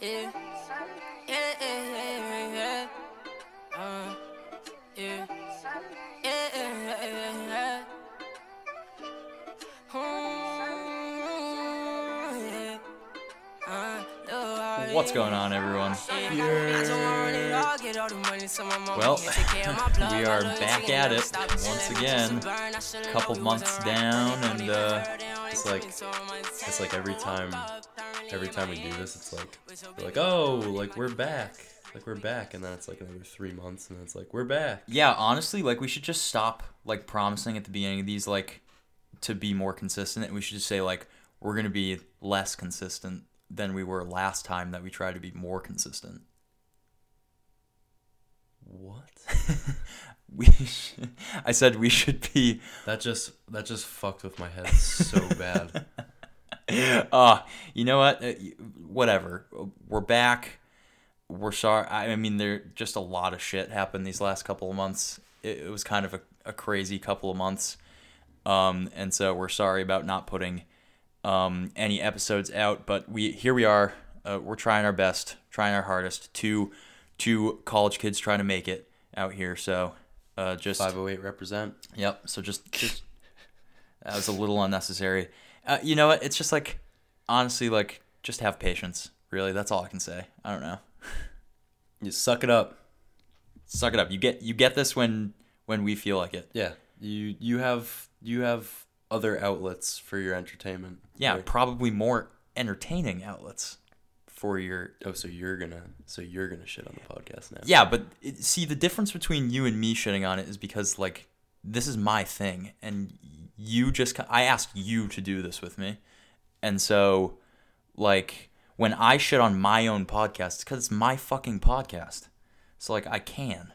Yeah. Yeah, yeah, yeah. Uh, yeah. Yeah, yeah, yeah, yeah. What's going on, everyone? Well, we are back at it once again. A Couple months down, and uh, It's like it's like every time every time we do this it's like we're like oh like we're back. like we're back. And then it's like another three months and then it's like we're back. Yeah, honestly, like we should just stop like promising at the beginning of these like to be more consistent, and we should just say like we're gonna be less consistent than we were last time that we tried to be more consistent. what? We, should, I said we should be. that just that just fucked with my head so bad Uh, you know what? Uh, Whatever. We're back. We're sorry. I I mean, there just a lot of shit happened these last couple of months. It, it was kind of a, a crazy couple of months. Um, and so we're sorry about not putting um, any episodes out, but we here we are. Uh, we're trying our best, trying our hardest. Two, two college kids trying to make it out here. So, uh, just 508 represent Yep. So just just that was a little unnecessary. Uh, you know what? It's just like honestly, like just have patience. Really, that's all I can say. I don't know. you suck it up Suck it up. You get you get this when when we feel like it. yeah you you have you have other outlets for your entertainment Yeah, right? probably more entertaining outlets for your. oh so you're gonna so you're gonna shit on the podcast now Yeah, but it, see the difference between you and me shitting on it is because like this is my thing, and you just I asked you to do this with me, and so like when I shit on my own podcast, it's because it's my fucking podcast. So like I can.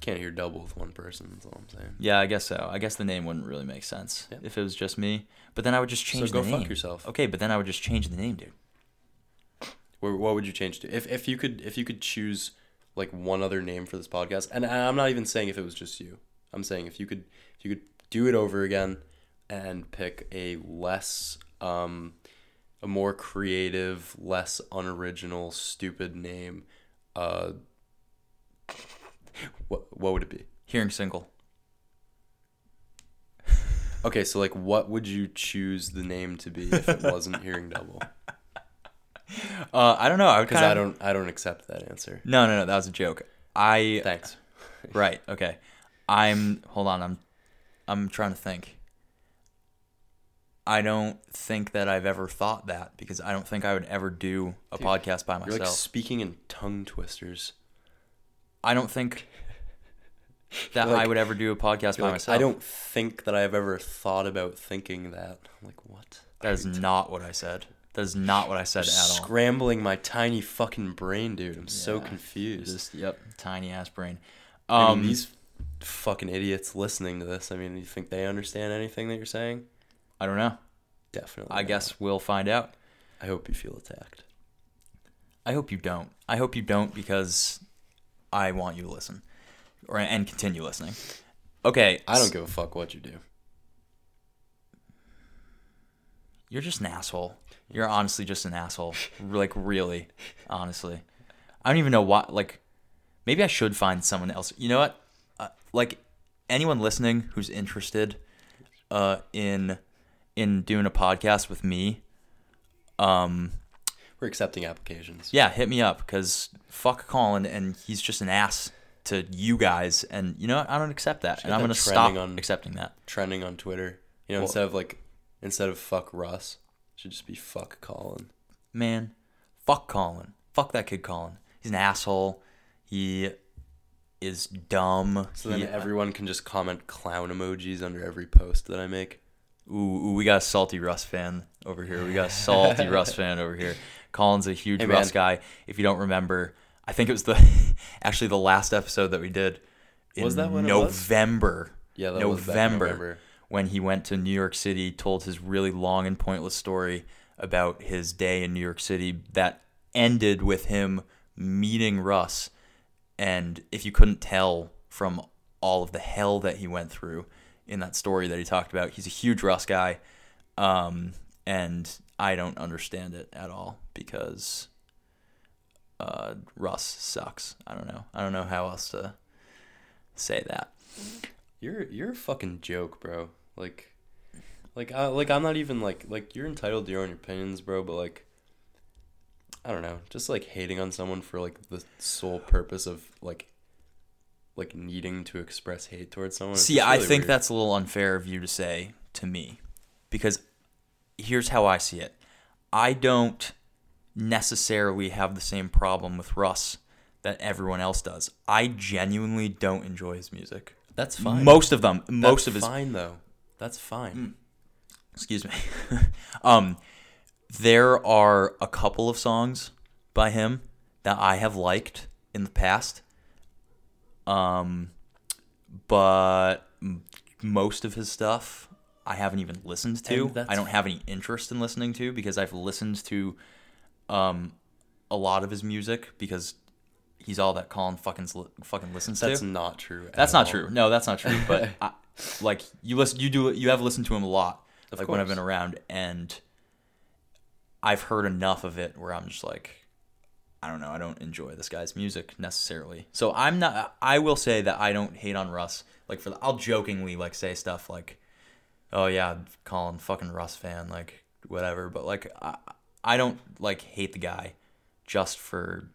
can't hear double with one person that's all i'm saying Yeah, I guess so. I guess the name wouldn't really make sense if it was just me. But then I would just change So go the fuck name. yourself. Okay, but then I would just change the name, dude. What, what would you change to? If if you could if you could choose like one other name for this podcast, and I'm not even saying if it was just you. I'm saying if you could if you could do it over again and pick a less um a more creative, less unoriginal, stupid name, uh what what would it be? Hearing single. Okay, so like what would you choose the name to be if it wasn't hearing double? Uh, I don't know. I Because kind I don't I don't accept that answer. No, no, no. That was a joke. I Thanks. Right. Okay. I'm hold on. I'm I'm trying to think. I don't think that I've ever thought that because I don't think I would ever do a Dude, podcast by You're myself. like speaking in tongue twisters. I don't think that like- I would ever do a podcast by like, myself. I don't think that I've ever thought about thinking that. I'm like, what? That is not what I said. That is not what I said at all. Scrambling my tiny fucking brain, dude. I'm so confused. Just yep, tiny ass brain. I Um, mean, these fucking idiots listening to this. I mean, do you think they understand anything that you're saying? I don't know. Definitely. I not. guess we'll find out. I hope you feel attacked. I hope you don't. I hope you don't because I want you to listen, or and continue listening. Okay, I don't give a fuck what you do. You're just an asshole. You're honestly just an asshole. Like really, honestly. I don't even know what. Like, maybe I should find someone else. You know what? Uh, like, anyone listening who's interested, uh, in in doing a podcast with me, um, We're accepting applications. yeah, hit me up because fuck Colin and he's just an ass to you guys, and you know what? I don't accept that, Should and I'm gonna stop on- accepting that. Trending on Twitter. You know, Well- instead of like, instead of fuck Russ, it should just be fuck Colin. man, fuck Colin. Fuck that kid Colin. He's an asshole. He is dumb. So then He- everyone can just comment clown emojis under every post that I make. ooh, ooh, we got a salty Russ fan over here. We got a salty Russ fan over here. Colin's a huge Hey, Russ man. guy. If you don't remember, I think it was the actually the last episode that we did in Was that when? November. Yeah, that was November, November. when he went to New York City, told his really long and pointless story about his day in New York City that ended with him meeting Russ. And if you couldn't tell from all of the hell that he went through in that story that he talked about, he's a huge Russ guy. Um, and I don't understand it at all because uh, Russ sucks. I don't know. I don't know how else to say that. You're you're a fucking joke, bro. Like, like I like I'm not even like like you're entitled to your own opinions, bro. But like, I don't know, just like hating on someone for like the sole purpose of like, like needing to express hate towards someone. See, just I think weird. that's a little unfair of you to say to me because here's how I see it. I don't necessarily have the same problem with Russ that everyone else does. I genuinely don't enjoy his music. that's fine. Most of them, most That's of his fine though. That's fine. excuse me. um, there are a couple of songs by him that I have liked in the past. Um, but most of his stuff I haven't even listened to. I don't have any interest in listening to because I've listened to um a lot of his music because he's all that Colin fucking fucking listens That's to. That's not true. at That's not all. true. No, that's not true. But I, like you listen, you do, you have listened to him a lot. Of like when I've been around, and I've heard enough of it where I'm just like, I don't know. I don't enjoy this guy's music necessarily. So I'm not. I will say that I don't hate on Russ. Like for the, I'll jokingly like say stuff like, "Oh yeah, Colin, fucking Russ fan," like whatever. But like I, I don't like hate the guy just for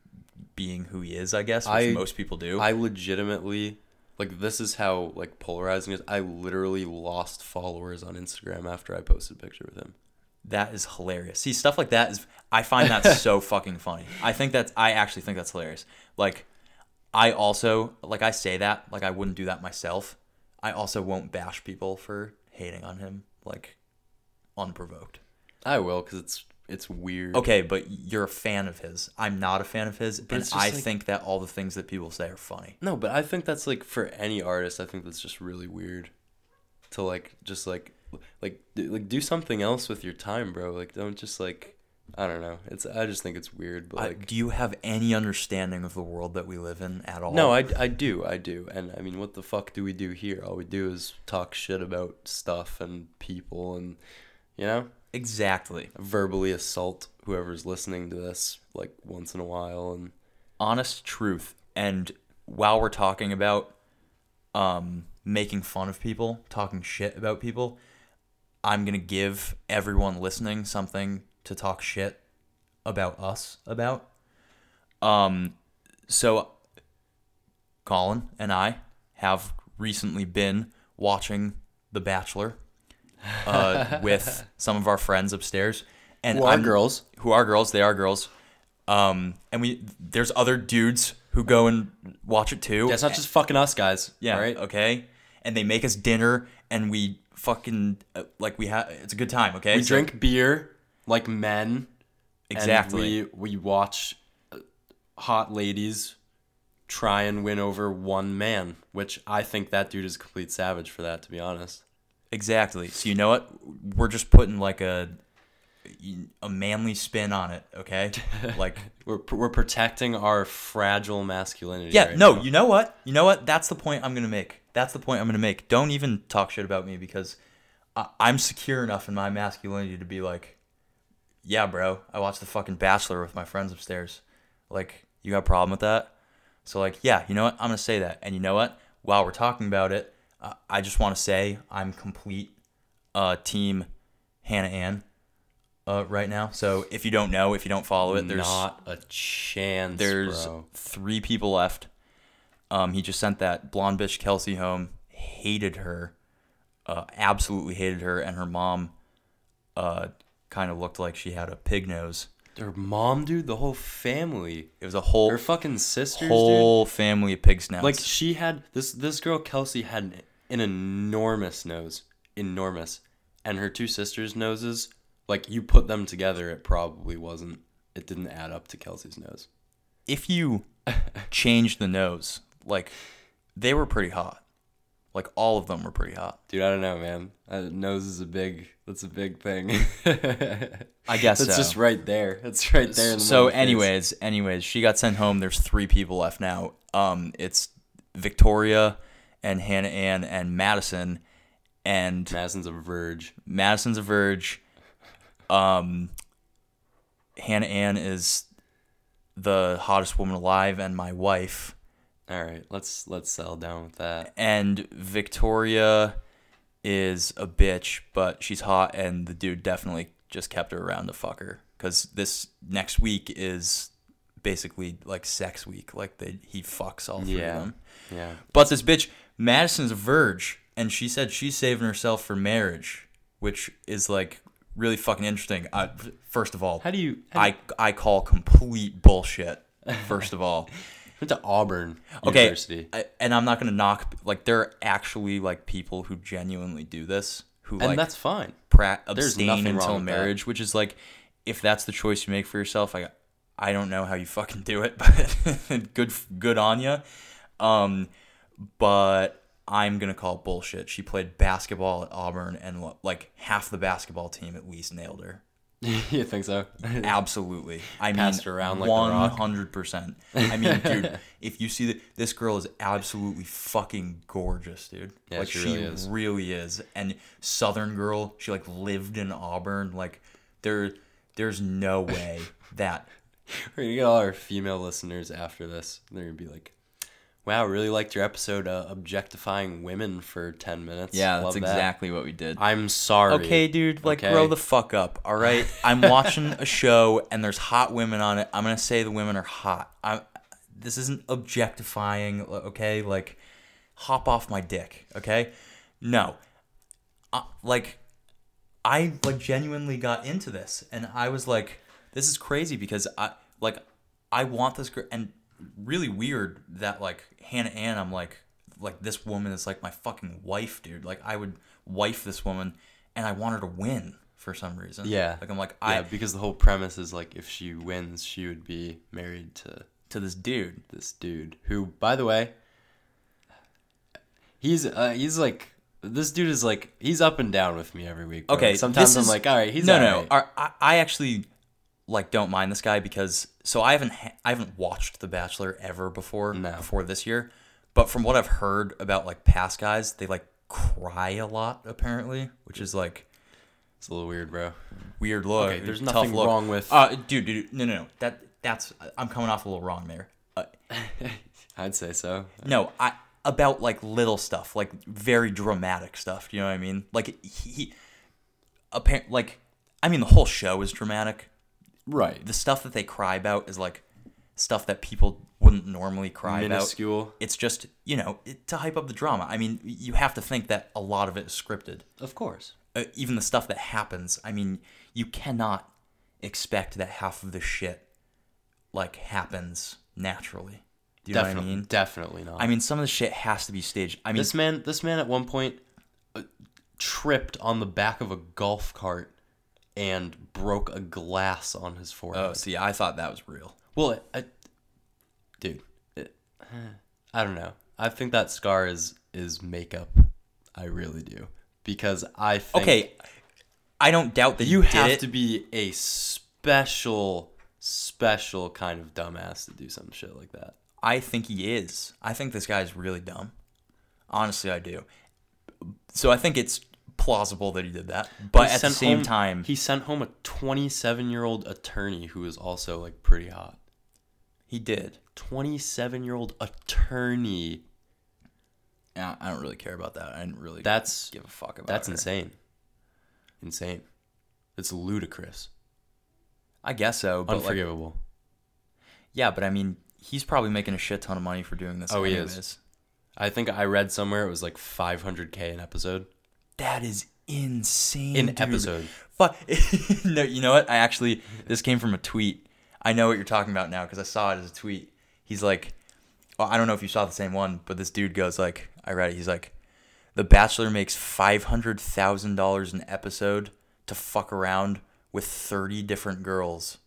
being who he is. I guess which I- most people do. I legitimately like this is how like polarizing is. I literally lost followers on Instagram after I posted a picture with him. That is hilarious. See, stuff like that is I find that so fucking funny. I think that's I actually think that's hilarious. Like I also like I say that, like I wouldn't do that myself. I also won't bash people for hating on him like unprovoked. I will because it's it's weird. Okay, but you're a fan of his. I'm not a fan of his, and I like- think that all the things that people say are funny. No, but I think that's like for any artist. I think that's just really weird to like just like like do, like do something else with your time, bro. Like don't just like I don't know. It's I just think it's weird, but I- like do you have any understanding of the world that we live in at all? no, I, I do I do, and I mean, what the fuck do we do here? All we do is talk shit about stuff and people, and you know, exactly. verbally assault whoever's listening to this like once in a while, and honest truth. And while we're talking about um, making fun of people, talking shit about people, I'm gonna give everyone listening something to talk shit about us about. Um, so Colin and I have recently been watching The Bachelor uh, with some of our friends upstairs, and Who are I'm- girls. who are girls. They are girls. Um, and we there's other dudes who go and watch it too. Yeah, not just fucking us guys. yeah, right. okay. And they make us dinner, and we fucking uh, like we have. It's a good time. Okay, We So- drink beer like men. exactly. We we watch uh, hot ladies try and win over one man, which I think that dude is a complete savage for that. To be honest. Exactly. So you know what? We're just putting like a a manly spin on it. Okay, like We're, we're protecting our fragile masculinity. Yeah, right no, now. you know what? You know what? That's the point I'm gonna make. That's the point I'm gonna make. Don't even talk shit about me because I- I'm secure enough in my masculinity to be like, yeah, bro, I watched the fucking Bachelor with my friends upstairs. Like, you got a problem with that? So like, yeah, you know what? I'm gonna say that. And you know what? While we're talking about it, uh, I just want to say I'm complete uh, team Hannah Ann uh, right now. So if you don't know, if you don't follow it, there's not a chance. there's bro. three people left. Um, he just sent that blonde bitch Kelsey home. Hated her, uh, absolutely hated her, and her mom, uh, kind of looked like she had a pig nose. Her mom, dude, the whole family. It was a whole Her fucking sisters, dude. whole family of pig snouts. Like she had this this girl Kelsey had an, an enormous nose, enormous, and her two sisters' noses, like you put them together, it probably wasn't. It didn't add up to Kelsey's nose. if you change the nose, like they were pretty hot. Like all of them were pretty hot. Dude, I don't know, man. Uh, nose is a big. That's a big thing. I guess That's so. just right there. That's right there. In the so middle of face. anyways anyways she got sent home there's three people left now um it's victoria and hannah ann and madison and Madison's a verge. madison's a verge um hannah ann is the hottest woman alive and my wife. All right, let's let's settle down with that. And Victoria is a bitch, but she's hot, and the dude definitely just kept her around to fuck her. Cause this next week is basically like sex week. Like they he fucks all three Yeah. of them. Yeah. But this bitch, Madison's a virgin, and she said she's saving herself for marriage, which is like really fucking interesting. I, first of all, How do you? How do I I call complete bullshit. First of all, went to Auburn okay, University, I, and I'm not gonna knock. Like there are actually like people who genuinely do this, who and like that's fine. pra- There's abstain nothing wrong until with that. marriage, which is like if that's the choice you make for yourself. I I don't know how you fucking do it, but good good on you. Um, but I'm gonna call it bullshit. She played basketball at Auburn, and like half the basketball team at least nailed her. you think so? Absolutely. I mean, Passed her around like Rock. hundred percent. I mean, dude, if you see that this girl is absolutely fucking gorgeous, dude. Yeah, like she she really is. really is. And Southern girl, she like lived in Auburn. Like there, there's no way that. We're gonna get all our female listeners after this. They're gonna be like, "Wow, really liked your episode uh, objectifying women for ten minutes." Yeah, that's Love that." exactly what we did. I'm sorry. Okay, dude, like Okay. grow the fuck up, all right? I'm watching a show and there's hot women on it. I'm gonna say the women are hot. I, this isn't objectifying, okay? Like, hop off my dick, okay? No, uh, like, I like genuinely got into this, and I was like, this is crazy because I like, I want this girl, and really weird that like Hannah Ann, I'm like, like this woman is like my fucking wife, dude. Like I would wife this woman, and I want her to win for some reason. Yeah. like I'm like Yeah, because the whole premise is like if she wins, she would be married to to this dude. this dude who, by the way, he's uh, he's like this dude is like he's up and down with me every week. bro. Okay, sometimes I'm is- like, all right, he's no, no. right. I, I actually like don't mind this guy because so I haven't ha- I haven't watched The Bachelor ever before No. before this year, but from what I've heard about like past guys, they like cry a lot apparently, which is like It's a little weird, bro. weird look. Okay, there's nothing look. wrong with- Uh, dude, dude, no, no, no. That that's I'm coming off a little wrong there. Uh, I'd say so. no, I about like little stuff, like very dramatic stuff. You know what I mean? Like he, he apparent like I mean the whole show is dramatic. Right. The stuff that they cry about is like stuff that people wouldn't normally cry about. Minuscule. It's just you know it, to hype up the drama. I mean, you have to think that a lot of it is scripted. Of course. Uh, even the stuff that happens. I mean, you cannot expect that half of the shit like happens naturally. Do you definitely, know what I mean? definitely not. I mean, some of the shit has to be staged. I mean, this man, this man at one point uh, tripped on the back of a golf cart and broke a glass on his oh, forehead. oh, see, I thought that was real. Well, I, dude, it, I don't know. I think that scar is is makeup. I really do because I think Okay, I don't doubt that you did have it. to be a special special kind of dumbass to do some shit like that. I think he is. I think this guy's really dumb. Honestly, I do. So I think it's plausible that he did that. But He at the same home- time, he sent home a 27 year old attorney who is also like pretty hot. he did. 27 year old attorney. Yeah, I don't really care about that. I didn't really That's give a fuck about that's her. insane. Insane. It's ludicrous. I guess so. But like, Unforgivable. yeah, but I mean, he's probably making a shit ton of money for doing this. Oh, he is. I think I read somewhere it was like 500k an episode. That is insane. In dude. episode. Fuck. no, you know what? I actually this came from a tweet. I know what you're talking about now because I saw it as a tweet. He's like, well, I don't know if you saw the same one, but this dude goes like, I read it. He's like, The Bachelor makes five hundred thousand dollars an episode to fuck around with thirty different girls,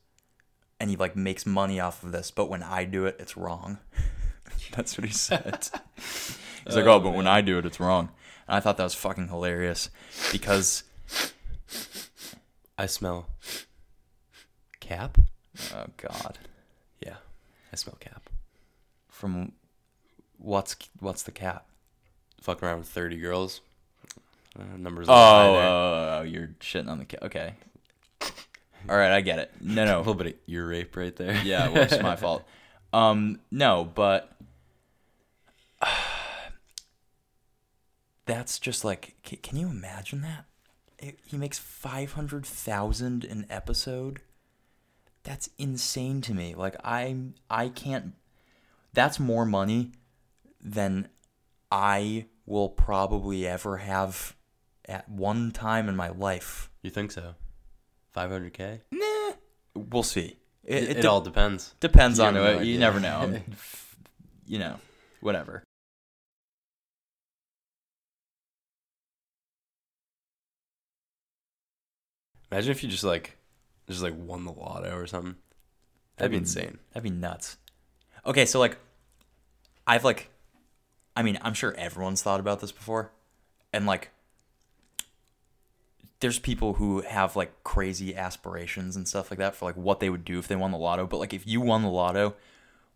and he like makes money off of this. But when I do it, it's wrong. That's what he said. He's like, oh, but when oh, I do it, it's wrong. And I thought that was fucking hilarious because, I smell cap. oh god, Yeah, I smell cap. from what's what's the cap? Fuck around with 30 girls. Uh, numbers. Oh, a little high there. oh, oh, you're shitting on the cap. Okay, all right, I get it. No, no, A little bit of ear rape right there. yeah, well, it's my fault. Um, no, but that's just like, can, can you imagine that? It, he makes five hundred thousand an episode. That's insane to me. Like I, I can't. That's more money than I will probably ever have at one time in my life. You think so? 500k? Nah, we'll see. It, it, de- all depends. depends You on it. you idea. never know. You know, whatever. Imagine if you just like, just like won the lotto or something. That'd be That'd be- insane. That'd be nuts. Okay, so like, I've like, I mean, I'm sure everyone's thought about this before, and like, there's people who have like crazy aspirations and stuff like that for like what they would do if they won the lotto. But like, if you won the lotto,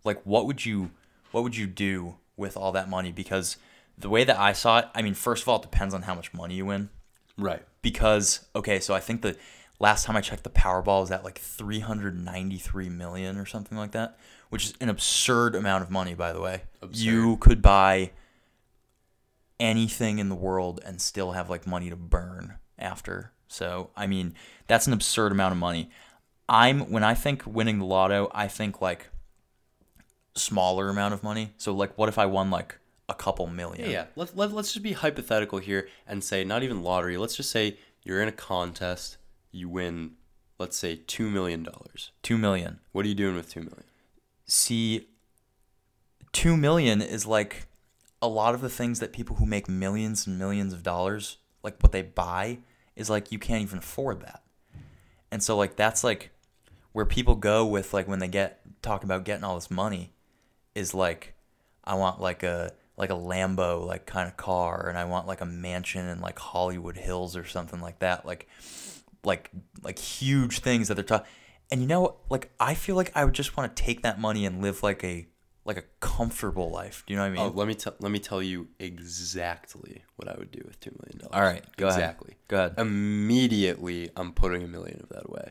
like, what would you, what would you do with all that money? Because the way that I saw it, I mean, first of all, it depends on how much money you win. Right. because okay, so I think the last time I checked, the Powerball was at like 393 million or something like that, which is an absurd amount of money, by the way. You could buy anything in the world and still have like money to burn after. So I mean, that's an absurd amount of money. I'm when I think winning the lotto, I think like smaller amount of money. So like, what if I won like a couple million? Yeah, yeah. Let, let, let's just be hypothetical here and say not even lottery. Let's just say you're in a contest, you win, let's say $2 million. two million. What are you doing with 2 million? see two million is like a lot of the things that people who make millions and millions of dollars like what they buy is like you can't even afford that and so like that's like where people go with like when they get talk about getting all this money is like i want like a like a lambo like kind of car and i want like a mansion in like hollywood hills or something like that like like like huge things that they're talking and you know like i feel like i would just want to take that money and live like a like a comfortable life do you know what i oh, mean Oh, let me tell let me tell you exactly what I would do with two million dollars. all right go ahead exactly. go ahead Immediately, I'm putting a million of that away.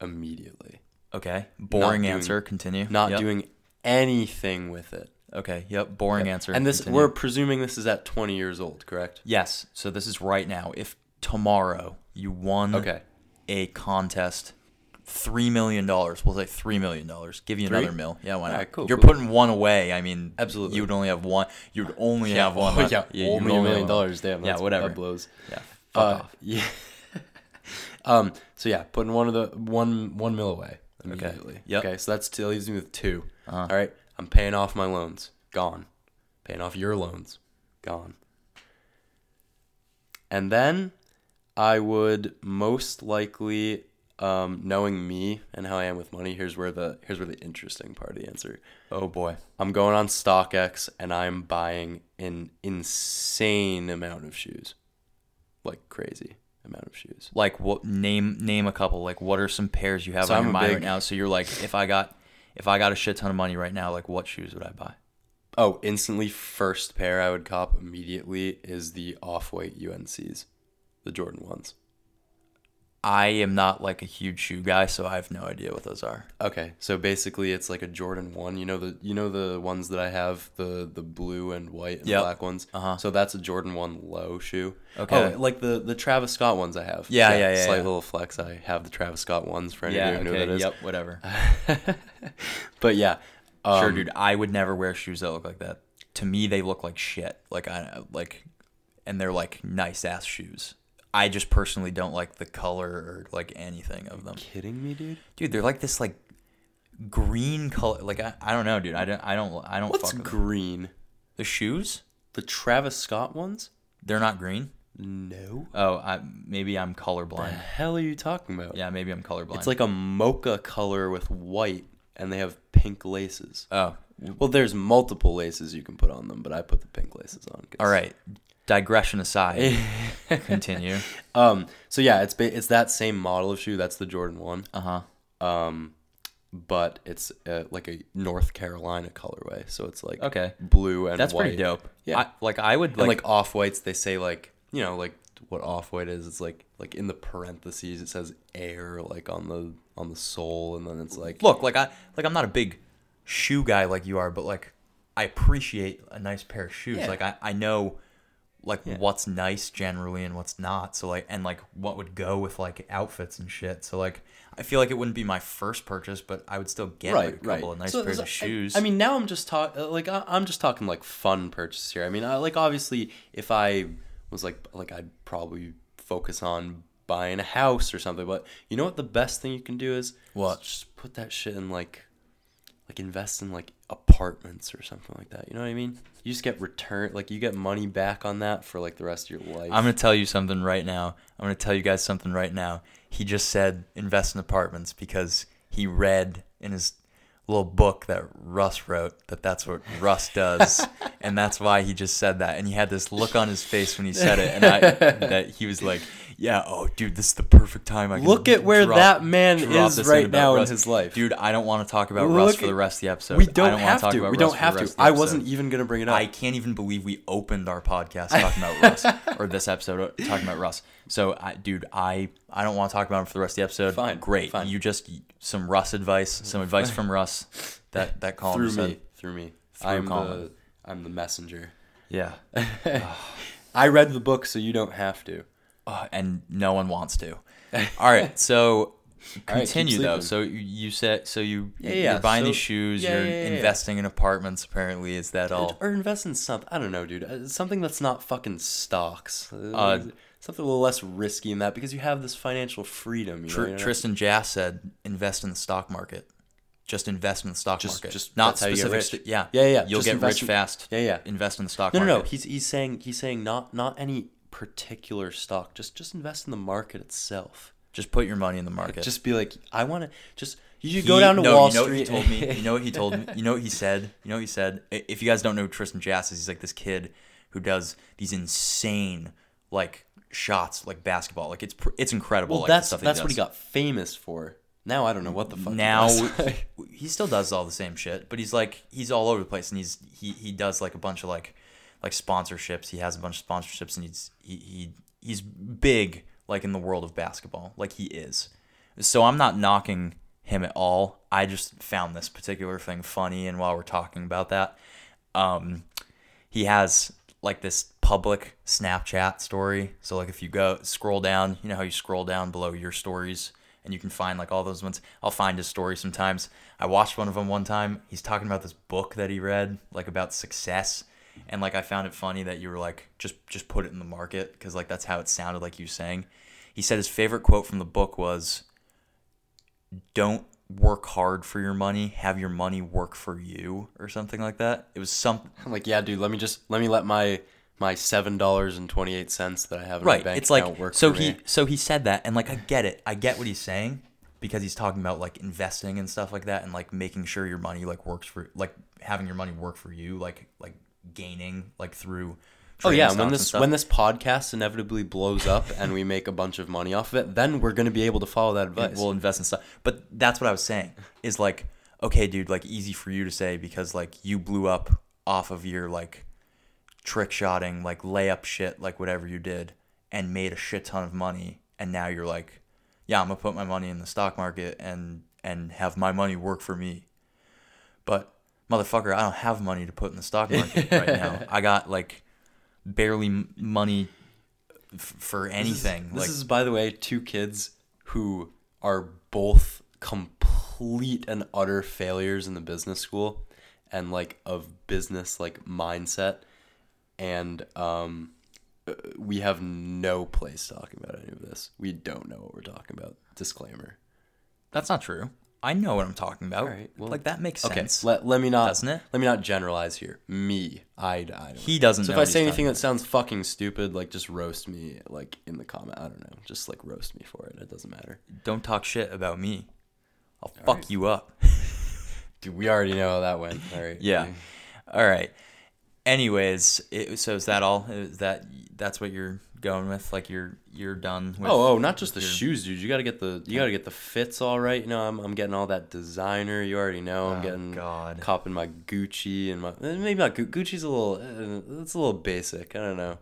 Immediately, okay boring doing- answer continue not Yep. doing anything with it. Okay yep boring answer And this, continue. we're presuming this is at 20 years old, correct? yes so this is right now if tomorrow you won Okay. a contest three million dollars we'll say three million dollars give you Three? another mil yeah why not Alright, cool, you're cool. putting one away i mean Absolutely. you would only have one you would only have one. left. yeah, you only a have dollars. Damn. Yeah, whatever. That blows. yeah fuck Uh, off Yeah. um. So yeah, putting one of the one one mil away immediately. Yep. Okay. So that's still leaves me with 2 Uh-huh. All right. I'm paying off my loans. Gone. Paying off your loans. Gone. And then I would most likely, um, knowing me and how I am with money, here's where the here's where the interesting part of the answer. oh boy I'm going on StockX and I'm buying an insane amount of shoes. Like crazy amount of shoes. like what name name a couple like what are some pairs you have So on I'm your mind big- right now so you're like if i got if i got a shit ton of money right now like what shoes would i buy Oh, instantly first pair I would cop immediately is the off-white UNCs, the Jordan ones. I am not like a huge shoe guy so i have no idea what those are Okay, so basically it's like a Jordan one. You know the you know the ones that I have the the blue and white and Yep. black ones. Uh-huh. So that's a Jordan one low shoe. Okay. Oh, like the the Travis Scott ones I have. Yeah, yeah, yeah, Slight yeah. little flex. I have the Travis Scott ones for yeah who know okay who that is. yep whatever But yeah. sure um, dude i would never wear shoes that look like that to me they look like shit like i like and they're like nice ass shoes i just personally don't like the color or like anything of them Kidding me, dude? dude they're like this like green color like i, I don't know dude i don't i don't i don't What's fuck with them. green? the shoes The Travis Scott ones? they're not green No. Oh, I, maybe I'm The colorblind. hell are you talking about? Yeah, maybe I'm colorblind. It's like a mocha color with white, and they have pink laces. oh, Well, there's multiple laces you can put on them, but I put the pink laces on. 'cause- all right. Digression aside, continue. Um. So yeah, it's ba- it's that same model of shoe. That's the Jordan one. Uh huh. Um, but it's uh, like a North Carolina colorway. So it's like Okay, blue and that's white. pretty dope. Yeah. I, like I would And like, like off whites, they say like you know like what off white is. It's like like in the parentheses it says air like on the on the sole, and then it's like Look, like I like I'm not a big shoe guy like you are, but like I appreciate a nice pair of shoes. Yeah. Like I, I know like Yeah. what's nice generally and what's not. So like and like what would go with like outfits and shit. So like I feel like it wouldn't be my first purchase, but I would still get like, a couple of nice So- pairs of shoes. I, mean, now I'm just talking uh, like I- I'm just talking like fun purchase here. I mean, I, like obviously, if I was like like I'd probably focus on buying a house or something. But you know what? The best thing you can do is What? Just put that shit in like like invest in like apartments or something like that. You know what I mean? You just get return like you get money back on that for like the rest of your life. I'm gonna tell you something right now. I'm gonna tell you guys something right now. He just said invest in apartments because he read in his little book that Russ wrote that that's what Russ does, and that's why he just said that. And he had this look on his face when he said it, and I that he was like, "Yeah, oh, dude, this is the perfect time." I can Look at where drop- that man drop is this right about now in Russ." his life. dude. I don't want to talk about Look Russ for at- the rest of the episode. we I don't, don't wanna have talk to. about We Russ don't for the have rest to. of the I episode. wasn't even gonna bring it up. I can't even believe we opened our podcast talking about Russ or this episode uh, talking about Russ. So, I, dude, I I don't want to talk about him for the rest of the episode. Fine, great. fine. You just some Russ advice, some advice from Russ that that Colin through just me, through me. Through I'm Colin. the I'm the messenger. Yeah, I read the book, so you don't have to. Uh, and no one wants to. All right, so continue though. So you, you said so you Yeah, you're yeah, buying so- these shoes, yeah, you're investing in apartments. Apparently, is that all? Or invest in something. I don't know, dude. Uh, Something that's not fucking stocks. Uh, Uh, something a little less risky in that because you have this financial freedom. You know, you're not- Tristan Jass said, invest in the stock market. Just invest in the stock Just- market. just- not that's how you get specific. st- yeah, Yeah, yeah, You'll just get rich in- fast. Yeah, yeah. Invest in the stock No, no, market. no. He's he's saying he's saying not not any particular stock. Just just invest in the market itself. Just put your money in the market. Just be like, I want to just. You should He- go down to no, Wall you know Street. What he told me. You know what he told me. You know what he said. You know what he said. If you guys don't know Tristan Jass is, he's like this kid who does these insane like shots, like basketball. Like it's it's incredible. well, like, that's stuff that that's what he got famous for. Now I don't know what the fuck. now does. he still does all the same shit but he's like he's all over the place and he's he, he does like a bunch of like like sponsorships he has a bunch of sponsorships and he's he, he he's big like in the world of basketball like he is so i'm not knocking him at all i just found this particular thing funny and while we're talking about that um he has like this public snapchat story so like if you go scroll down you know how you scroll down below your stories and you can find like all those ones. I'll find his story sometimes. I watched one of them one time. He's talking about this book that he read, like about success, and like I found it funny that you were like just just put it in the market because like that's how it sounded like you saying. He said his favorite quote from the book was, "Don't work hard for your money. Have your money work for you," or something like that. It was some I'm like, yeah, dude. Let me just let me let my my seven dollars and twenty eight cents that I have in my bank it's account like work so he me. so he said that and like i get it i get what he's saying because he's talking about like investing and stuff like that and like making sure your money like works for like having your money work for you like like gaining like through Oh yeah, when this when this podcast inevitably blows up and we make a bunch of money off of it, then we're gonna be able to follow that advice. we'll invest in stuff. But that's what i was saying is like okay dude like easy for you to say because like you blew up off of your like trick shotting like layup shit like whatever you did and made a shit ton of money. And now you're like yeah i'm gonna put my money in the stock market and and have my money work for me. But motherfucker i don't have money to put in the stock market right now i got like barely money f- for anything This like is, by the way, two kids who are both complete and utter failures in the business school and like of business like mindset, and um, uh, we have no place talking about any of this. We don't know what we're talking about. Disclaimer. That's not true. I know what I'm talking about. All right, well- like that makes Okay, sense. let, let me not Doesn't it? let me not generalize here. Me, I, I don't. He doesn't So if I say anything that sounds fucking stupid, like just roast me, like in the comment. I don't know, just like roast me for it. It doesn't matter. Don't talk shit about me. I'll fuck right. you up. Dude, we already know how that went. All right. Yeah. All right. Anyways, it, so is that all? Is that that's what you're going with? Like you're you're done with Oh, oh, not just the your- shoes, dude. You gotta get the you gotta get the fits all right. You know, I'm, I'm getting all that designer. You already know. I'm Oh, getting God. copping my Gucci and my eh, maybe not Gucci's a little uh, it's a little basic. I don't know.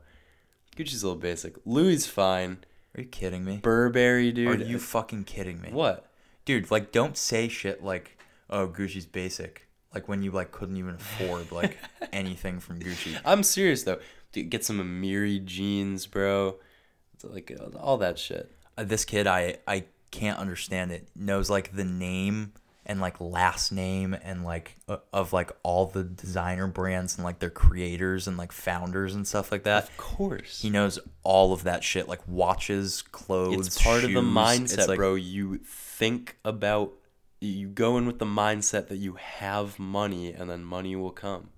Gucci's a little basic. Louis fine. Are you kidding me? Burberry, dude. Are you fucking kidding me? what? Dude, like don't say shit like, "Oh, Gucci's basic." Like when you like couldn't even afford like anything from Gucci. I'm serious though. Dude, get some Amiri jeans, bro. It's like uh, all that shit. Uh, this kid, I I can't understand it. Knows like the name and like last name and like uh, of like all the designer brands and like their creators and like founders and stuff like that. Of course. He knows all of that shit, like watches, clothes. it's part of the mindset, like, bro. You think about you go in with the mindset that you have money and then money will come.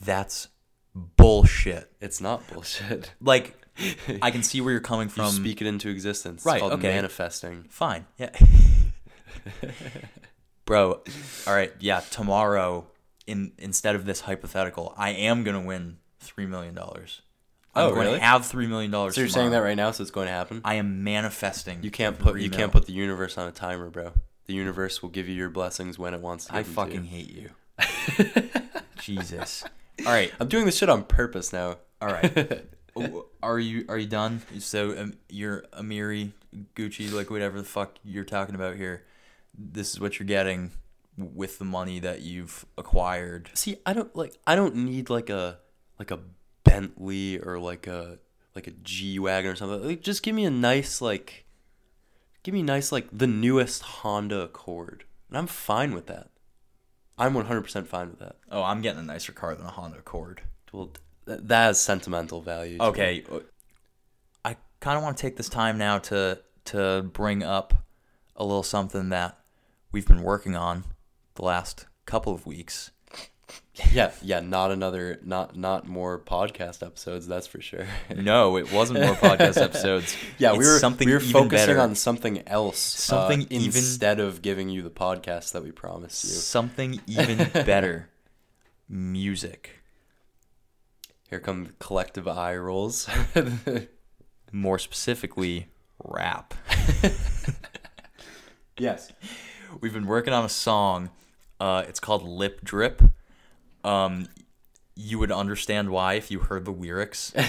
That's bullshit. It's not bullshit. Like, I can see where you're coming from. You speak it into existence. It's Right, called okay. manifesting. Fine. Yeah. Bro, all right. Yeah, tomorrow in instead of this hypothetical, I am going to win 3 million dollars. I'm Oh, going really? to have 3 million dollars. So you're saying that right now, so it's going to happen? I am manifesting. You can't put you can't put the universe on a timer, bro. The universe will give you your blessings when it wants to. I fucking To hate you. you. Jesus. All right. I'm doing this shit on purpose now. All right. Are you are you done? So um, you're Amiri, Gucci, like whatever the fuck you're talking about here. This is what you're getting with the money that you've acquired. See, I don't like. I don't need like a like a Bentley or like a like a G wagon or something. Like, just give me a nice like, give me nice like the newest Honda Accord, and I'm fine with that. I'm 100% fine with that. Oh, I'm getting a nicer car than a Honda Accord. Well, th- that has sentimental value. to. Okay, uh, I kind of want to take this time now to to bring up a little something that we've been working on the last couple of weeks. Yeah, yeah. Not another, not not more podcast episodes. That's for sure. No, it wasn't more podcast episodes. Yeah, we were something we were focusing better. on something else, Something uh, even- instead of giving you the podcast that we promised you. something even better. Music. Here come collective eye rolls. More specifically, rap. yes. We've been working on a song. Uh, it's called Lip Drip. Um, you would understand why if you heard the lyrics.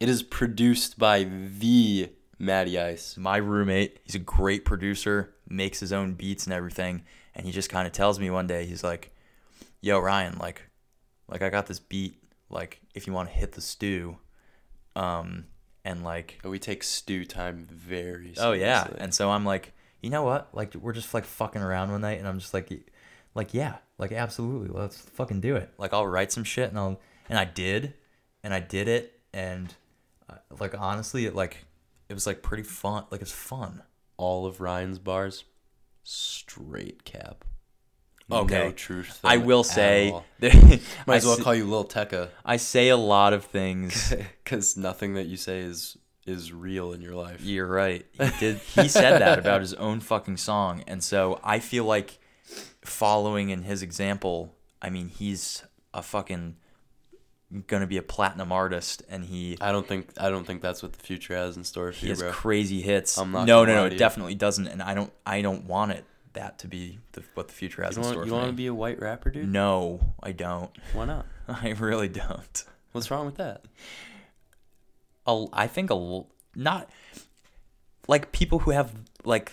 It is produced by the Matty Ice. my roommate, he's a great producer, makes his own beats and everything, and he just kind of tells me one day, he's like, "Yo, Ryan, like, like I got this beat. Like, if you want to hit the stew, um, and like, We take stew time very seriously. oh yeah." And so I'm like, you know what? Like, we're just like fucking around one night, and I'm just like, like yeah, like absolutely, let's fucking do it. Like, I'll write some shit, and I'll, and I did, and I did it, and uh, like honestly, it like, it was like pretty fun. Like, it's fun. all of Ryan's bars, straight cap. Okay. No truth. I will say, Might as well call you Lil Tecca, I say a lot of things. because nothing that you say is is real in your life. You're right. He did. He said that about his own fucking song, and so I feel like following in his example. I mean, he's a fucking gonna be a platinum artist, and he I don't think I don't think that's what the future has in store for he you, has bro. crazy hits. I'm not no, no, no, it definitely doesn't, and I don't. I don't want it that to be the, what the future has you in want store you for want to be a white rapper, dude? no, I don't. Why not? I really don't. What's wrong with that? a, I think a not like people who have like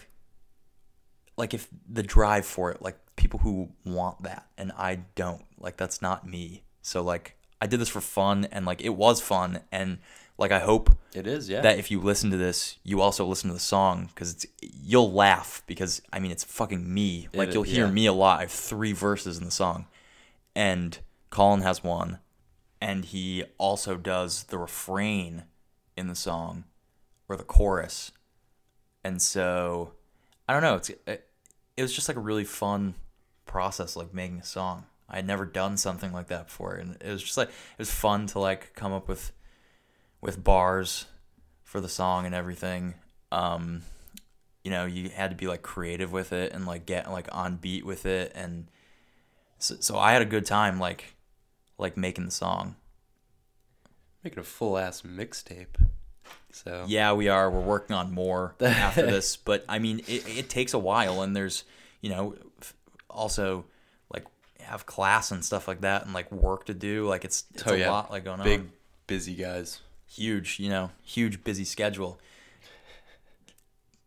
like if the drive for it like people who want that and I don't. Like that's not me. So like I did this for fun and like it was fun and like I hope It is, yeah. that if you listen to this you also listen to the song because it's you'll laugh because I mean it's fucking me. Like It- you'll hear yeah. me a lot I have three verses in the song. And Colin has one and he also does the refrain in the song or the chorus. And so i don't know it's it, it was just like a really fun process like making a song i had never done something like that before and it was just like it was fun to like come up with with bars for the song and everything um you know you had to be like creative with it and like get like on beat with it and so, so i had a good time like like making the song Making a full ass mixtape. So Yeah, we are. We're working on more after this, but I mean, it, it takes a while, and there's, you know, also like have class and stuff like that, and like work to do. Like it's it's Oh, a yeah. lot like going big on. Big busy guys. huge, you know, huge busy schedule.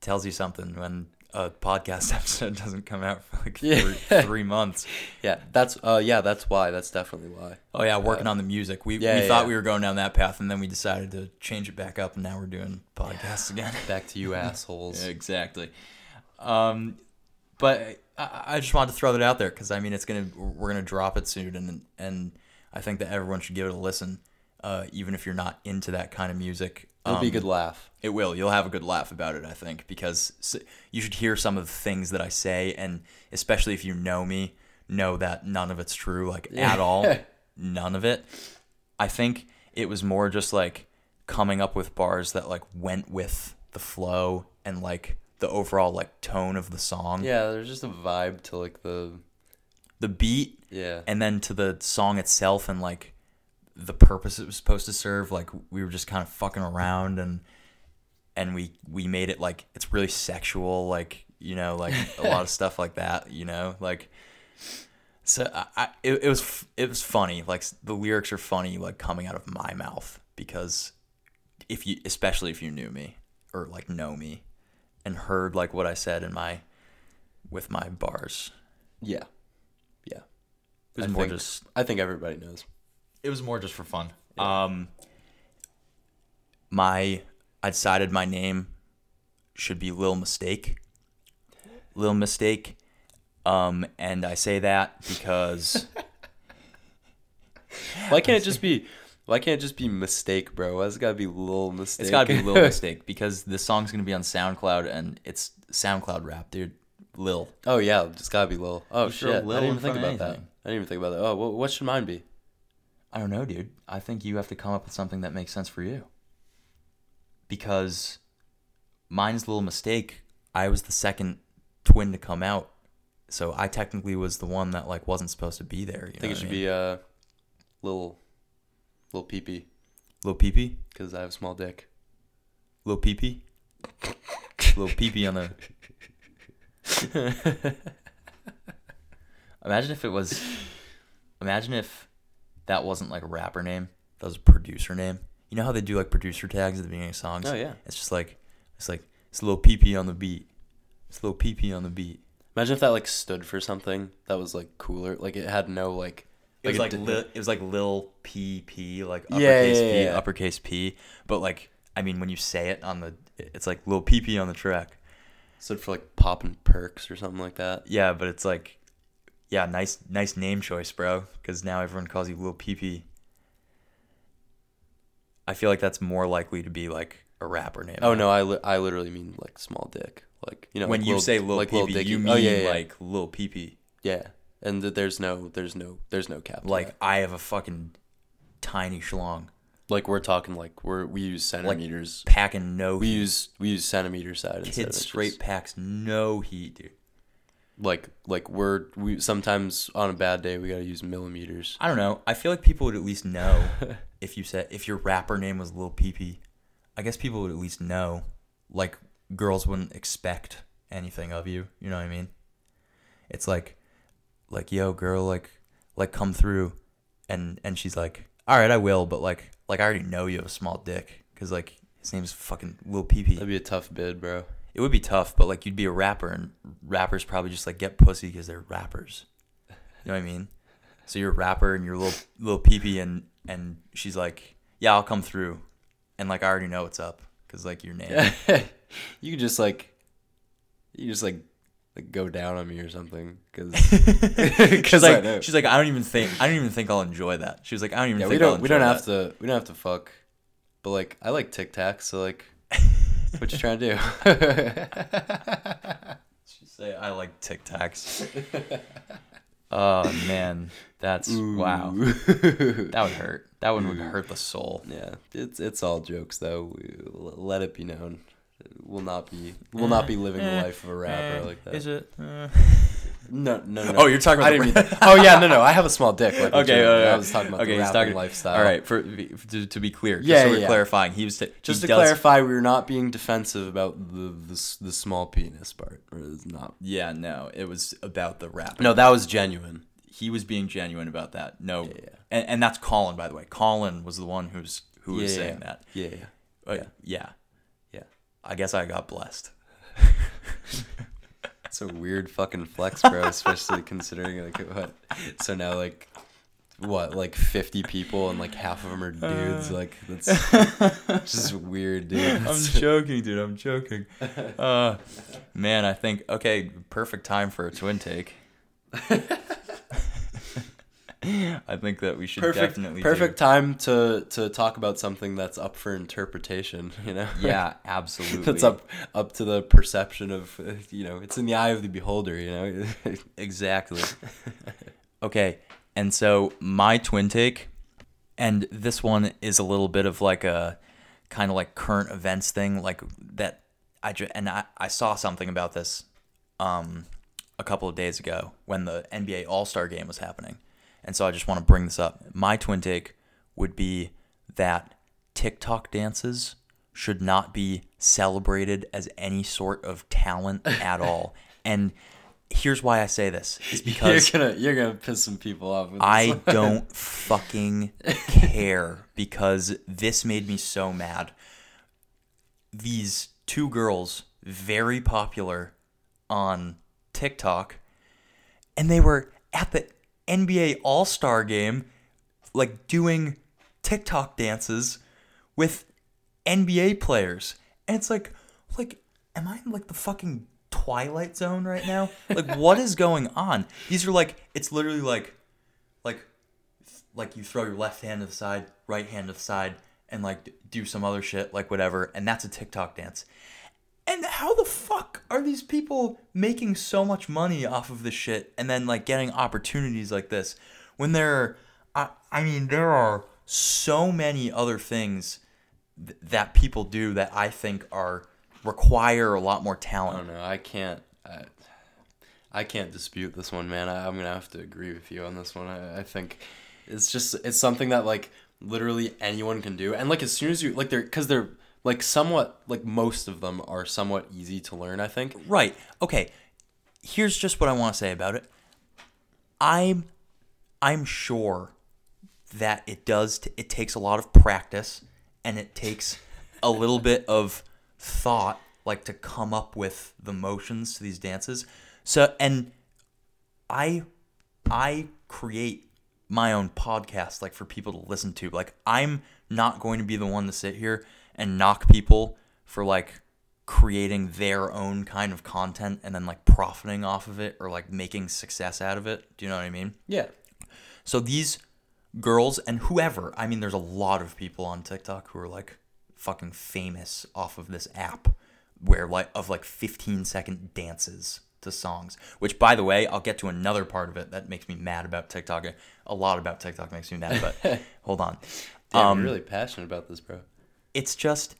Tells you something when a podcast episode doesn't come out for like Yeah. three, three months. Yeah, that's uh yeah, that's why. That's definitely why. Oh yeah, working on the music. We yeah, we yeah, thought we were going down that path, and then we decided to change it back up, and now we're doing podcasts again. Back to you assholes. Exactly. Um, but I, I just wanted to throw that out there because I mean it's gonna we're gonna drop it soon, and and I think that everyone should give it a listen, uh, even if you're not into that kind of music. It'll be a Um, good laugh. It will. You'll have a good laugh about it, I think, because you should hear some of the things that I say, and especially if you know me, know that none of it's true, like at all. None of it. I think it was more just like coming up with bars that like went with the flow and like the overall like tone of the song, Yeah, there's just a vibe to like the the beat, yeah. and then to the song itself and like the purpose it was supposed to serve like we were just kind of fucking around and and we we made it like it's really sexual like you know like a lot of stuff like that you know like so I, I it, it was it was funny like the lyrics are funny like coming out of my mouth because if you especially if you knew me or like know me and heard like what I said in my with my bars Yeah. Yeah. it was I more think- just I think everybody knows. it was more just for fun. Um, my I decided my name should be Lil Mistake. Lil Mistake. Um, and I say that because Why can't it just be why can't it just be mistake, bro? Why's it gotta be little mistake? it's got to be little Mistake because the song's gonna be on SoundCloud and it's SoundCloud rap, dude. Lil. oh yeah, it's gotta be Lil. Oh You shit. Lil I didn't even think about of that. I didn't even think about that. Oh, what, what should mine be? I don't know, dude. I think you have to come up with something that makes sense for you. Because mine's little mistake. I was the second twin to come out, so I technically was the one that like wasn't supposed to be there. You I think it should be uh little little peepee little peepee, because I have a small dick. little peepee, little peepee on the. Imagine if it was. Imagine if that wasn't like a rapper name. That was a producer name. You know how they do like producer tags at the beginning of songs. Oh yeah. It's just like it's like it's a little PP on the beat. It's a little PP on the beat. Imagine if that like stood for something that was like cooler. Like it had no like. It was like li- it was like Lil PP, like Yeah, uppercase yeah, P, uppercase P. But like I mean, when you say it on the, it's like Lil PP on the track. stood for like popping perks or something like that. Yeah, but it's like, yeah, nice nice name choice, bro. Because now everyone calls you Lil PP. I feel like that's more likely to be like a rapper name. Oh no, I, li- I literally mean like small dick. Like you know when like you Lil- say Lil like you oh, mean oh, yeah, yeah. like Lil PP. yeah, and th- there's no there's no there's no cap. to Like that. I have a fucking tiny schlong. like we're talking like we're we use centimeters. packing no we heat. use we use centimeter side instead Kid of straight inches. packs no heat, dude. Like like we're we sometimes on a bad day we gotta use millimeters. I don't know. I feel like people would at least know if you said if your rapper name was Lil PP. I guess people would at least know. Like girls wouldn't expect anything of you. You know what I mean? It's like, like yo, girl, like, like come through, and and she's like, all right, I will, but like, like I already know you have a small dick because like his name's fucking Lil PP. That'd be a tough bid, bro. It would be tough, but like you'd be a rapper, and rappers probably just like get pussy because they're rappers. You know what I mean? So you're a rapper, and you're a little little peepee, and and she's like, "Yeah, I'll come through," and like I already know what's up because like your name. you could just like you just like like go down on me or something because she's like, she's like, I don't even think, I don't even think I'll enjoy that. She was like, I don't even yeah think we don't we don't have that. to we don't have to fuck, but like I like Tic Tacs so like what you trying to do? She say I like Tic Tacs. oh man, that's wow. That would hurt. That one would hurt the soul. Yeah, it's it's all jokes though. We, let it be known, we'll not be we'll not be living the Eh, life of a rapper eh, like that. Is it? Uh, No, no, no. Oh, you're talking about I the didn't mean. Oh yeah, no, no. I have a small dick. Like okay, legitimately. uh, I was talking about okay, the rapping talking, lifestyle. All right, for, to, to be clear, just Yeah, so yeah, we're yeah. clarifying, he was t- Just he to does- clarify, we were not being defensive about the the, the small penis part. Or it's not. Yeah, no, it was about the rap. No, that was genuine. he was being genuine about that. No, Yeah, yeah. And, and that's Colin, by the way. Colin was the one who's who was Yeah, saying yeah. that. Yeah, yeah. But yeah. I guess I got blessed. It's a weird fucking flex, bro. especially considering like what. So now like, what like fifty people and like half of them are dudes. like that's just weird, dude. I'm joking, dude. I'm joking. Uh, man, I think okay, perfect time for a twin take. I think that we should perfect, definitely perfect do- time to to talk about something that's up for interpretation. You know. Yeah, absolutely. That's up up to the perception of you know it's in the eye of the beholder you know Exactly. okay, and so my twin take, and this one is a little bit of like a kind of like current events thing, like that. I ju- and I, I saw something about this, um, a couple of days ago when the NBA All Star Game was happening, and so I just want to bring this up. My twin take would be that TikTok dances should not be celebrated as any sort of talent at all, and here's why I say this is because you're gonna you're gonna piss some people off with I don't fucking care because this made me so mad. These two girls, very popular on TikTok, and they were at the NBA All Star game, like doing TikTok dances with NBA players. And it's like, like, am I in like the fucking Twilight Zone right now? Like, what is going on? These are like, it's literally like, like, like you throw your left hand to the side, right hand to the side, and like do some other shit, like whatever, and that's a TikTok dance. And how the fuck are these people making so much money off of this shit and then like getting opportunities like this when there I, I mean, there are so many other things th- that people do that I think are require a lot more talent. I don't know. I can't I, I can't dispute this one man. I, I'm gonna have to agree with you on this one. I, I think it's just it's something that like literally anyone can do. And like as soon as you like they're because they're like somewhat like most of them are somewhat easy to learn I think Right. Okay. Here's just what I want to say about it. I'm I'm sure that it does t- it takes a lot of practice and it takes a little bit of thought like to come up with the motions to these dances. So and I I create my own podcast like for people to listen to. Like I'm not going to be the one to sit here and knock people for like creating their own kind of content and then like profiting off of it or like making success out of it. Do you know what I mean? yeah So these girls and whoever, I mean, there's a lot of people on TikTok who are like fucking famous off of this app where like of like 15 second dances to songs, which by the way, I'll get to another part of it that makes me mad about TikTok. A lot about TikTok makes me mad, but hold on. Damn, Um, I'm really passionate about this bro it's just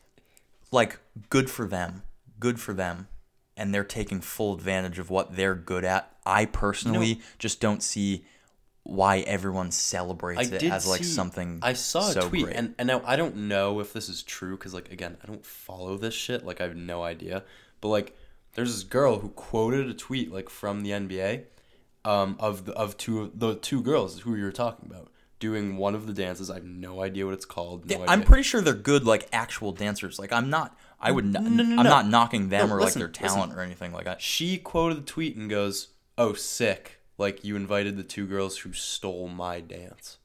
like good for them good for them and they're taking full advantage of what they're good at i personally just don't see why everyone celebrates it as like see- something I saw a so tweet, great. and and now I don't know if this is true because like again, I don't follow this shit. Like I have no idea. But like, there's this girl who quoted a tweet like from the NBA, um, of the of two of the two girls who you were talking about doing one of the dances. I have no idea what it's called. No i'm pretty sure they're good like actual dancers like i'm not i would not no, no. i'm not knocking them No, or listen, like their talent or anything like that she quoted the tweet and goes, "Oh, sick! Like you invited the two girls who stole my dance."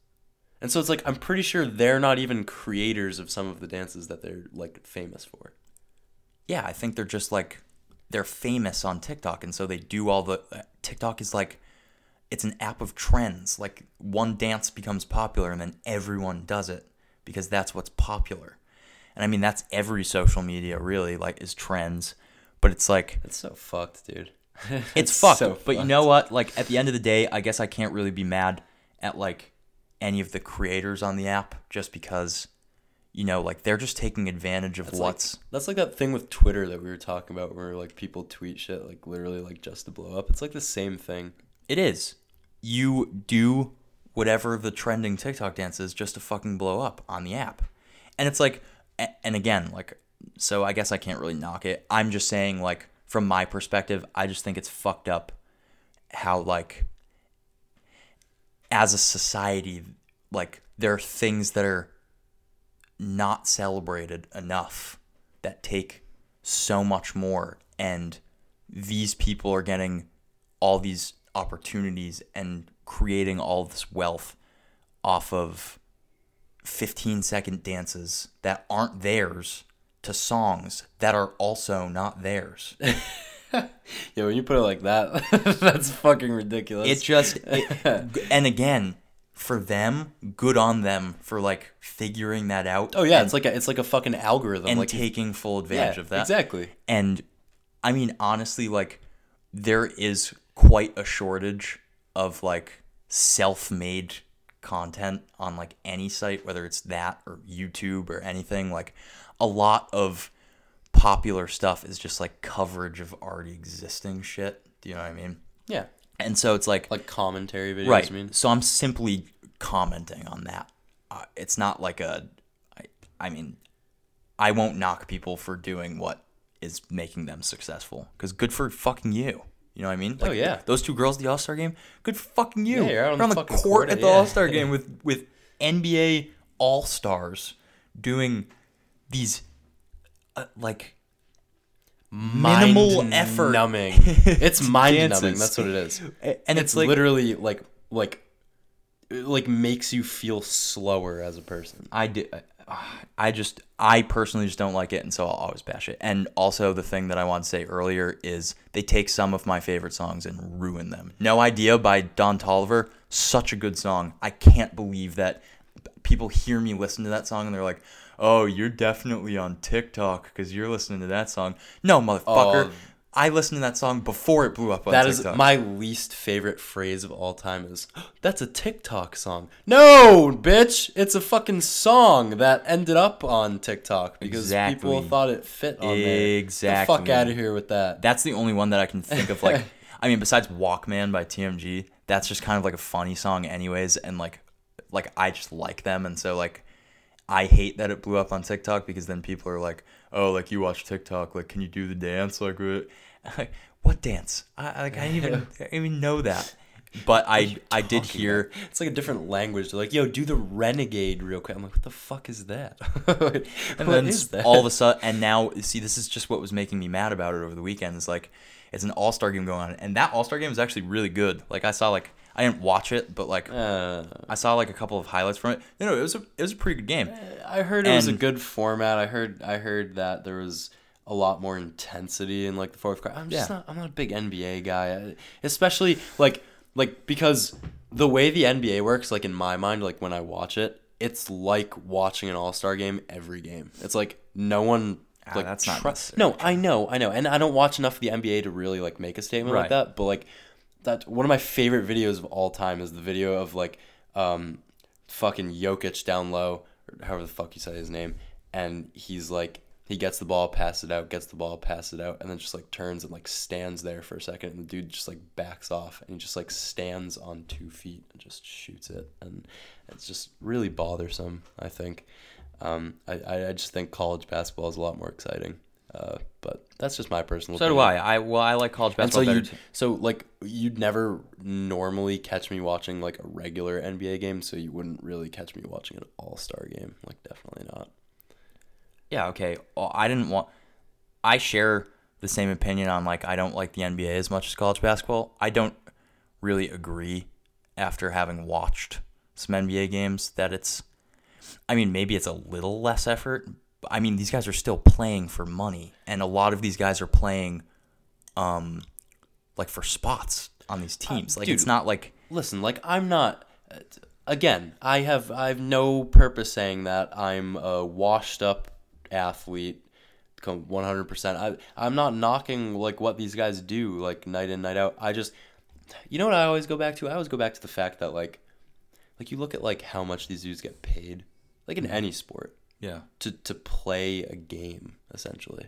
And so it's like I'm pretty sure they're not even creators of some of the dances that they're like famous for. yeah, I think they're just like they're famous on TikTok, and so they do all the uh, TikTok is like it's an app of trends. Like one dance becomes popular, and then everyone does it because that's what's popular. And I mean that's every social media really like is trends, but it's like It's so fucked, dude. it's fucked. so but you know what? Like at the end of the day, I guess I can't really be mad at like any of the creators on the app just because you know like they're just taking advantage of That's what's like, that's like that thing with Twitter that we were talking about, where like people tweet shit like literally like just to blow up. It's like the same thing. It is. You do whatever the trending TikTok dance is just to fucking blow up on the app. And it's like, and again, like, so I guess I can't really knock it. I'm just saying, like, from my perspective, I just think it's fucked up how, like, as a society, like, there are things that are not celebrated enough that take so much more and these people are getting all these opportunities and creating all this wealth off of 15 second dances that aren't theirs to songs that are also not theirs. Yeah, when you put it like that, that's fucking ridiculous. it just it, and again for them good on them for like figuring that out oh yeah, and, it's like a it's like a fucking algorithm. and like taking full yeah, advantage of that exactly. and i mean honestly like there is quite a shortage of like self-made content on like any site whether it's that or youtube or anything. Like a lot of popular stuff is just like coverage of already existing shit. Do you know what i mean? Yeah, and so it's like like commentary videos. right. I mean, so i'm simply commenting on that. Uh, it's not like a I, I mean i won't knock people for doing what is making them successful because good for fucking you you know what i mean Oh, yeah. those two girls at the all-star game good fucking you Yeah, you're out on the the court, court, at the yeah. all-star game with with nba all-stars doing these uh, like minimal effort numbing. It's mind numbing. That's what it is. and It's it's like literally like like like makes you feel slower as a person. I did. I just, I personally just don't like it, and so I'll always bash it. And also, the thing that I want to say earlier is they take some of my favorite songs and ruin them. No Idea by Don Toliver, such a good song. I can't believe that people hear me listen to that song and they're like, "Oh, you're definitely on TikTok because you're listening to that song." No, motherfucker. Oh. I listened to that song before it blew up on That is TikTok. my least favorite phrase of all time is that's a TikTok song. No, bitch, it's a fucking song that ended up on TikTok because people thought it fit on there. Get the fuck out of here with that. That's the only one that I can think of. Like, I mean, besides Walkman by TMG, that's just kind of like a funny song, anyways. And like, like I just like them, and so like, I hate that it blew up on TikTok because then people are like, "Oh, like you watch TikTok, like can you do the dance like what?" Uh, what dance? I like I didn't even I didn't even know that. But I I did hear It's like a different language. They're like, yo, do the renegade real quick. I'm like, what the fuck is that? And then is that? all of a sudden and now see this is just what was making me mad about it over the weekend is like it's an all-star game going on and that all-star game is actually really good like i saw like i didn't watch it but like Uh, i saw like a couple of highlights from it You know, it was a it was a pretty good game I heard it was a good format. I heard I heard that there was a lot more intensity in like the fourth quarter. I'm just Yeah. not I'm not a big NBA guy, especially like like because the way the NBA works, like in my mind, like when I watch it, it's like watching an All Star game every game. It's like no one. Ah, Like that's not necessary. no, I know, I know, and I don't watch enough of the NBA to really like make a statement like that. But like, that one of my favorite videos of all time is the video of like, um, fucking Jokic down low, or however the fuck you say his name, and he's like, he gets the ball, passes it out, gets the ball, passes it out, and then just like turns and like stands there for a second, and the dude just like backs off, and he just like stands on two feet and just shoots it, and it's just really bothersome. I think. Um, I I just think college basketball is a lot more exciting. Uh, but that's just my personal. so do i i well i like college And so basketball you, better too. so like you'd never normally catch me watching like a regular NBA game, so you wouldn't really catch me watching an All Star game. Like definitely not. yeah okay well, i didn't want i share the same opinion on like i don't like the nba as much as college basketball i don't really agree after having watched some nba games that it's I mean, maybe it's a little less effort. I mean, these guys are still playing for money, and a lot of these guys are playing, um, like for spots on these teams. like it's not like Listen, like I'm not. uh, Again, I have I have no purpose saying that I'm a washed up athlete, come one hundred percent. I I'm not knocking like what these guys do like night in night out. I just, you know what I always go back to? I always go back to the fact that like, like you look at like how much these dudes get paid, like in any sport, yeah, to to play a game essentially,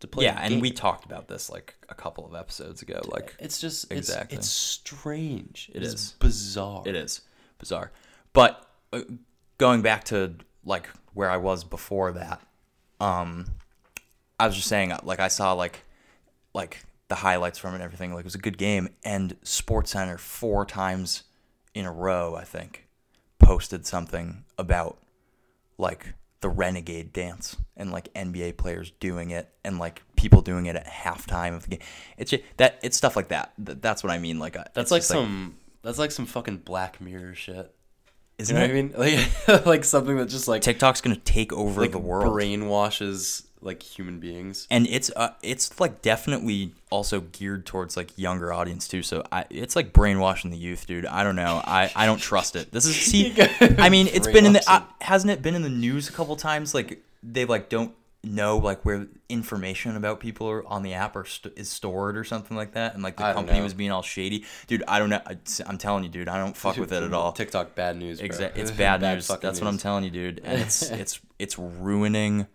to play. yeah. And we talked about this like a couple of episodes ago. Like It's just Exactly. It's, it's strange. It it's is. bizarre. It is bizarre. But uh, going back to like where I was before that, um, I was just saying like I saw like like the highlights from it and everything. Like it was a good game, and SportsCenter four times in a row, I think, posted something about like the renegade dance and like NBA players doing it and like people doing it at halftime of the game. It's just, that it's stuff like that. Th- That's what I mean. Like uh, That's like some. that's like some fucking Black Mirror shit. Isn't know it? what I mean? Like, like something that just like TikTok's gonna take over like the world. brainwashes like human beings. and it's uh, it's like definitely also geared towards like younger audience too. So I, it's like brainwashing the youth, dude. I don't know. I, I don't trust it. This is see. I mean, it's been in the uh, hasn't it been in the news a couple times? Like they like don't know like where information about people are on the app or st- is stored or something like that, and like the company know. was being all shady, dude. I don't know. I, I'm telling you, dude. I don't fuck with it at all. TikTok bad news. Bro. Exactly. It's bad, news. fucking That's what I'm telling you, dude. And it's it's it's ruining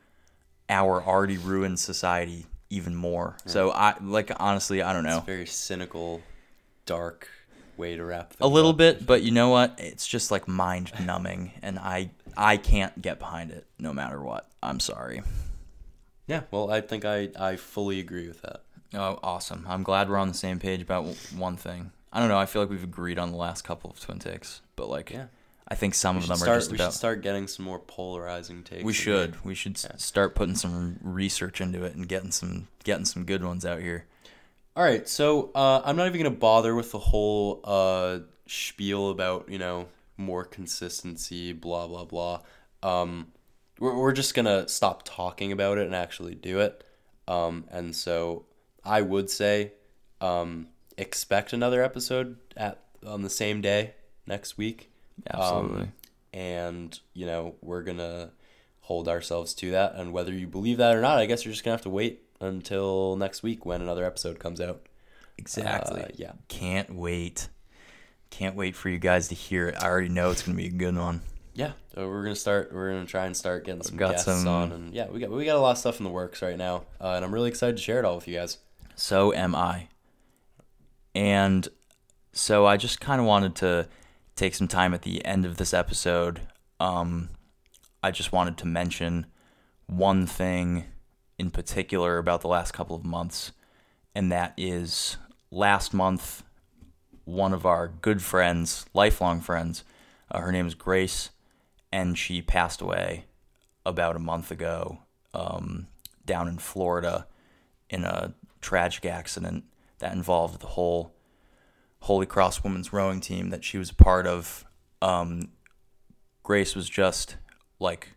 our already ruined society even more. So I like honestly, I don't know. It's a very cynical, dark way to wrap. A little up. bit, but you know what? It's just like mind numbing and I I can't get behind it no matter what. I'm sorry. Yeah. Well, I think I I fully agree with that. Oh, awesome. I'm glad we're on the same page about one thing. I don't know. I feel like we've agreed on the last couple of twin takes, but like Yeah. I think some We of them start. are just we about should start getting some more polarizing takes. We should. here. We should Yeah. start putting some research into it and getting some getting some good ones out here. All right, so uh, I'm not even gonna bother with the whole uh, spiel about you know more consistency, blah blah blah. Um, we're we're just gonna stop talking about it and actually do it. Um, and so I would say um, expect another episode at on the same day next week. Absolutely. Um, and you know we're gonna hold ourselves to that. And whether you believe that or not, I guess you're just gonna have to wait until next week when another episode comes out. exactly. uh, yeah. Can't wait. Can't wait for you guys to hear it. I already know it's gonna be a good one. Yeah, so we're gonna start. We're gonna try and start getting some got guests some- on, and yeah, we got we got a lot of stuff in the works right now, uh, and I'm really excited to share it all with you guys. So am I. And so I just kind of wanted to take some time at the end of this episode. Um, I just wanted to mention one thing in particular about the last couple of months, and that is last month, one of our good friends, lifelong friends, uh, her name is Grace, and she passed away about a month ago um, down in Florida in a tragic accident that involved the whole Holy Cross women's rowing team that she was a part of. Um, Grace was just like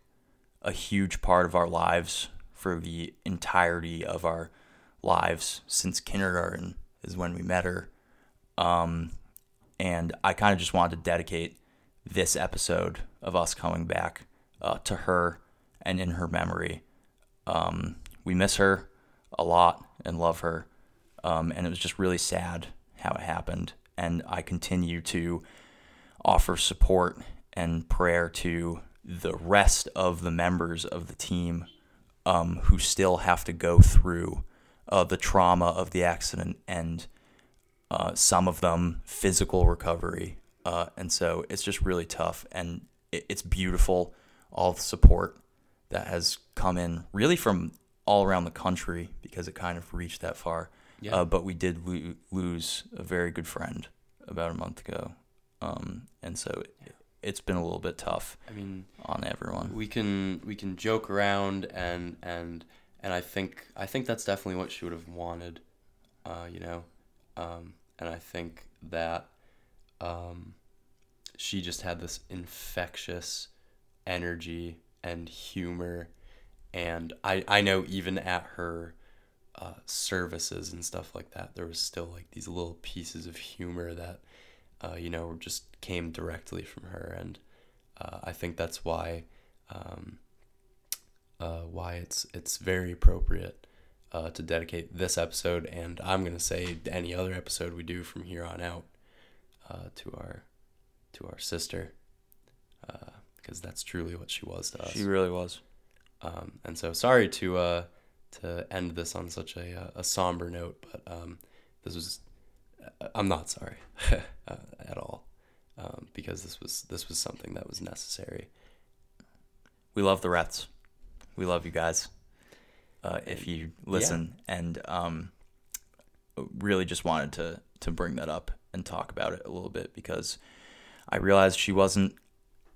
a huge part of our lives for the entirety of our lives since kindergarten is when we met her. Um, and I kind of just wanted to dedicate this episode of us coming back uh, to her and in her memory. Um, we miss her a lot and love her. Um, and it was just really sad how it happened. And I continue to offer support and prayer to the rest of the members of the team um, who still have to go through uh, the trauma of the accident and uh, some of them physical recovery. Uh, and so it's just really tough. And it, it's beautiful, all the support that has come in really from all around the country because it kind of reached that far. Yeah. Uh, but we did lo- lose a very good friend about a month ago. Um, and so it, it's been a little bit tough I mean, on everyone. we can we can joke around and and and I think I think that's definitely what she would have wanted, uh, you know, um, and I think that um, she just had this infectious energy and humor, and I I know even at her uh, services and stuff like that, there was still like these little pieces of humor that uh, you know just came directly from her, and uh, I think that's why um, uh, why it's it's very appropriate uh, to dedicate this episode, and I'm gonna say any other episode we do from here on out uh, to our to our sister, because that's truly what she was to us. She really was. Um, and so sorry to uh, to end this on such a, uh, a somber note, but um, this was uh, I'm not sorry uh, at all um, because this was this was something that was necessary. We love the Rets. We love you guys. Uh, if you listen, and um, really just wanted to to bring that up and talk about it a little bit because I realized she wasn't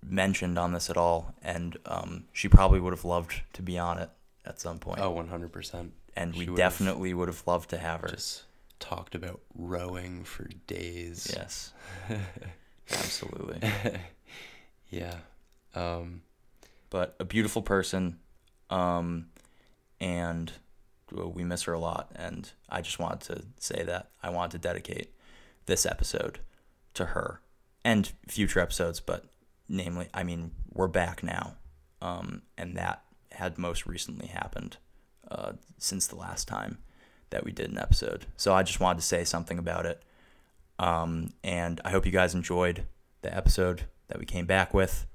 mentioned on this at all, and um, she probably would have loved to be on it at some point. Oh, 100%. and we she would've definitely would have loved to have her. Just talked about rowing for days. yes, absolutely. Yeah. Um, But a beautiful person, um, and well, we miss her a lot. And I just wanted to say that I wanted to dedicate this episode to her and future episodes, but namely, I mean, we're back now, um, and that had most recently happened uh, since the last time that we did an episode. So I just wanted to say something about it. Um, and I hope you guys enjoyed the episode that we came back with.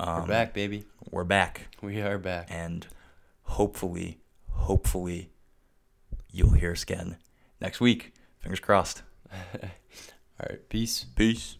Um, we're back, baby. We're back. We are back. And hopefully, hopefully, you'll hear us again next week. Fingers crossed. All right. Peace. Peace.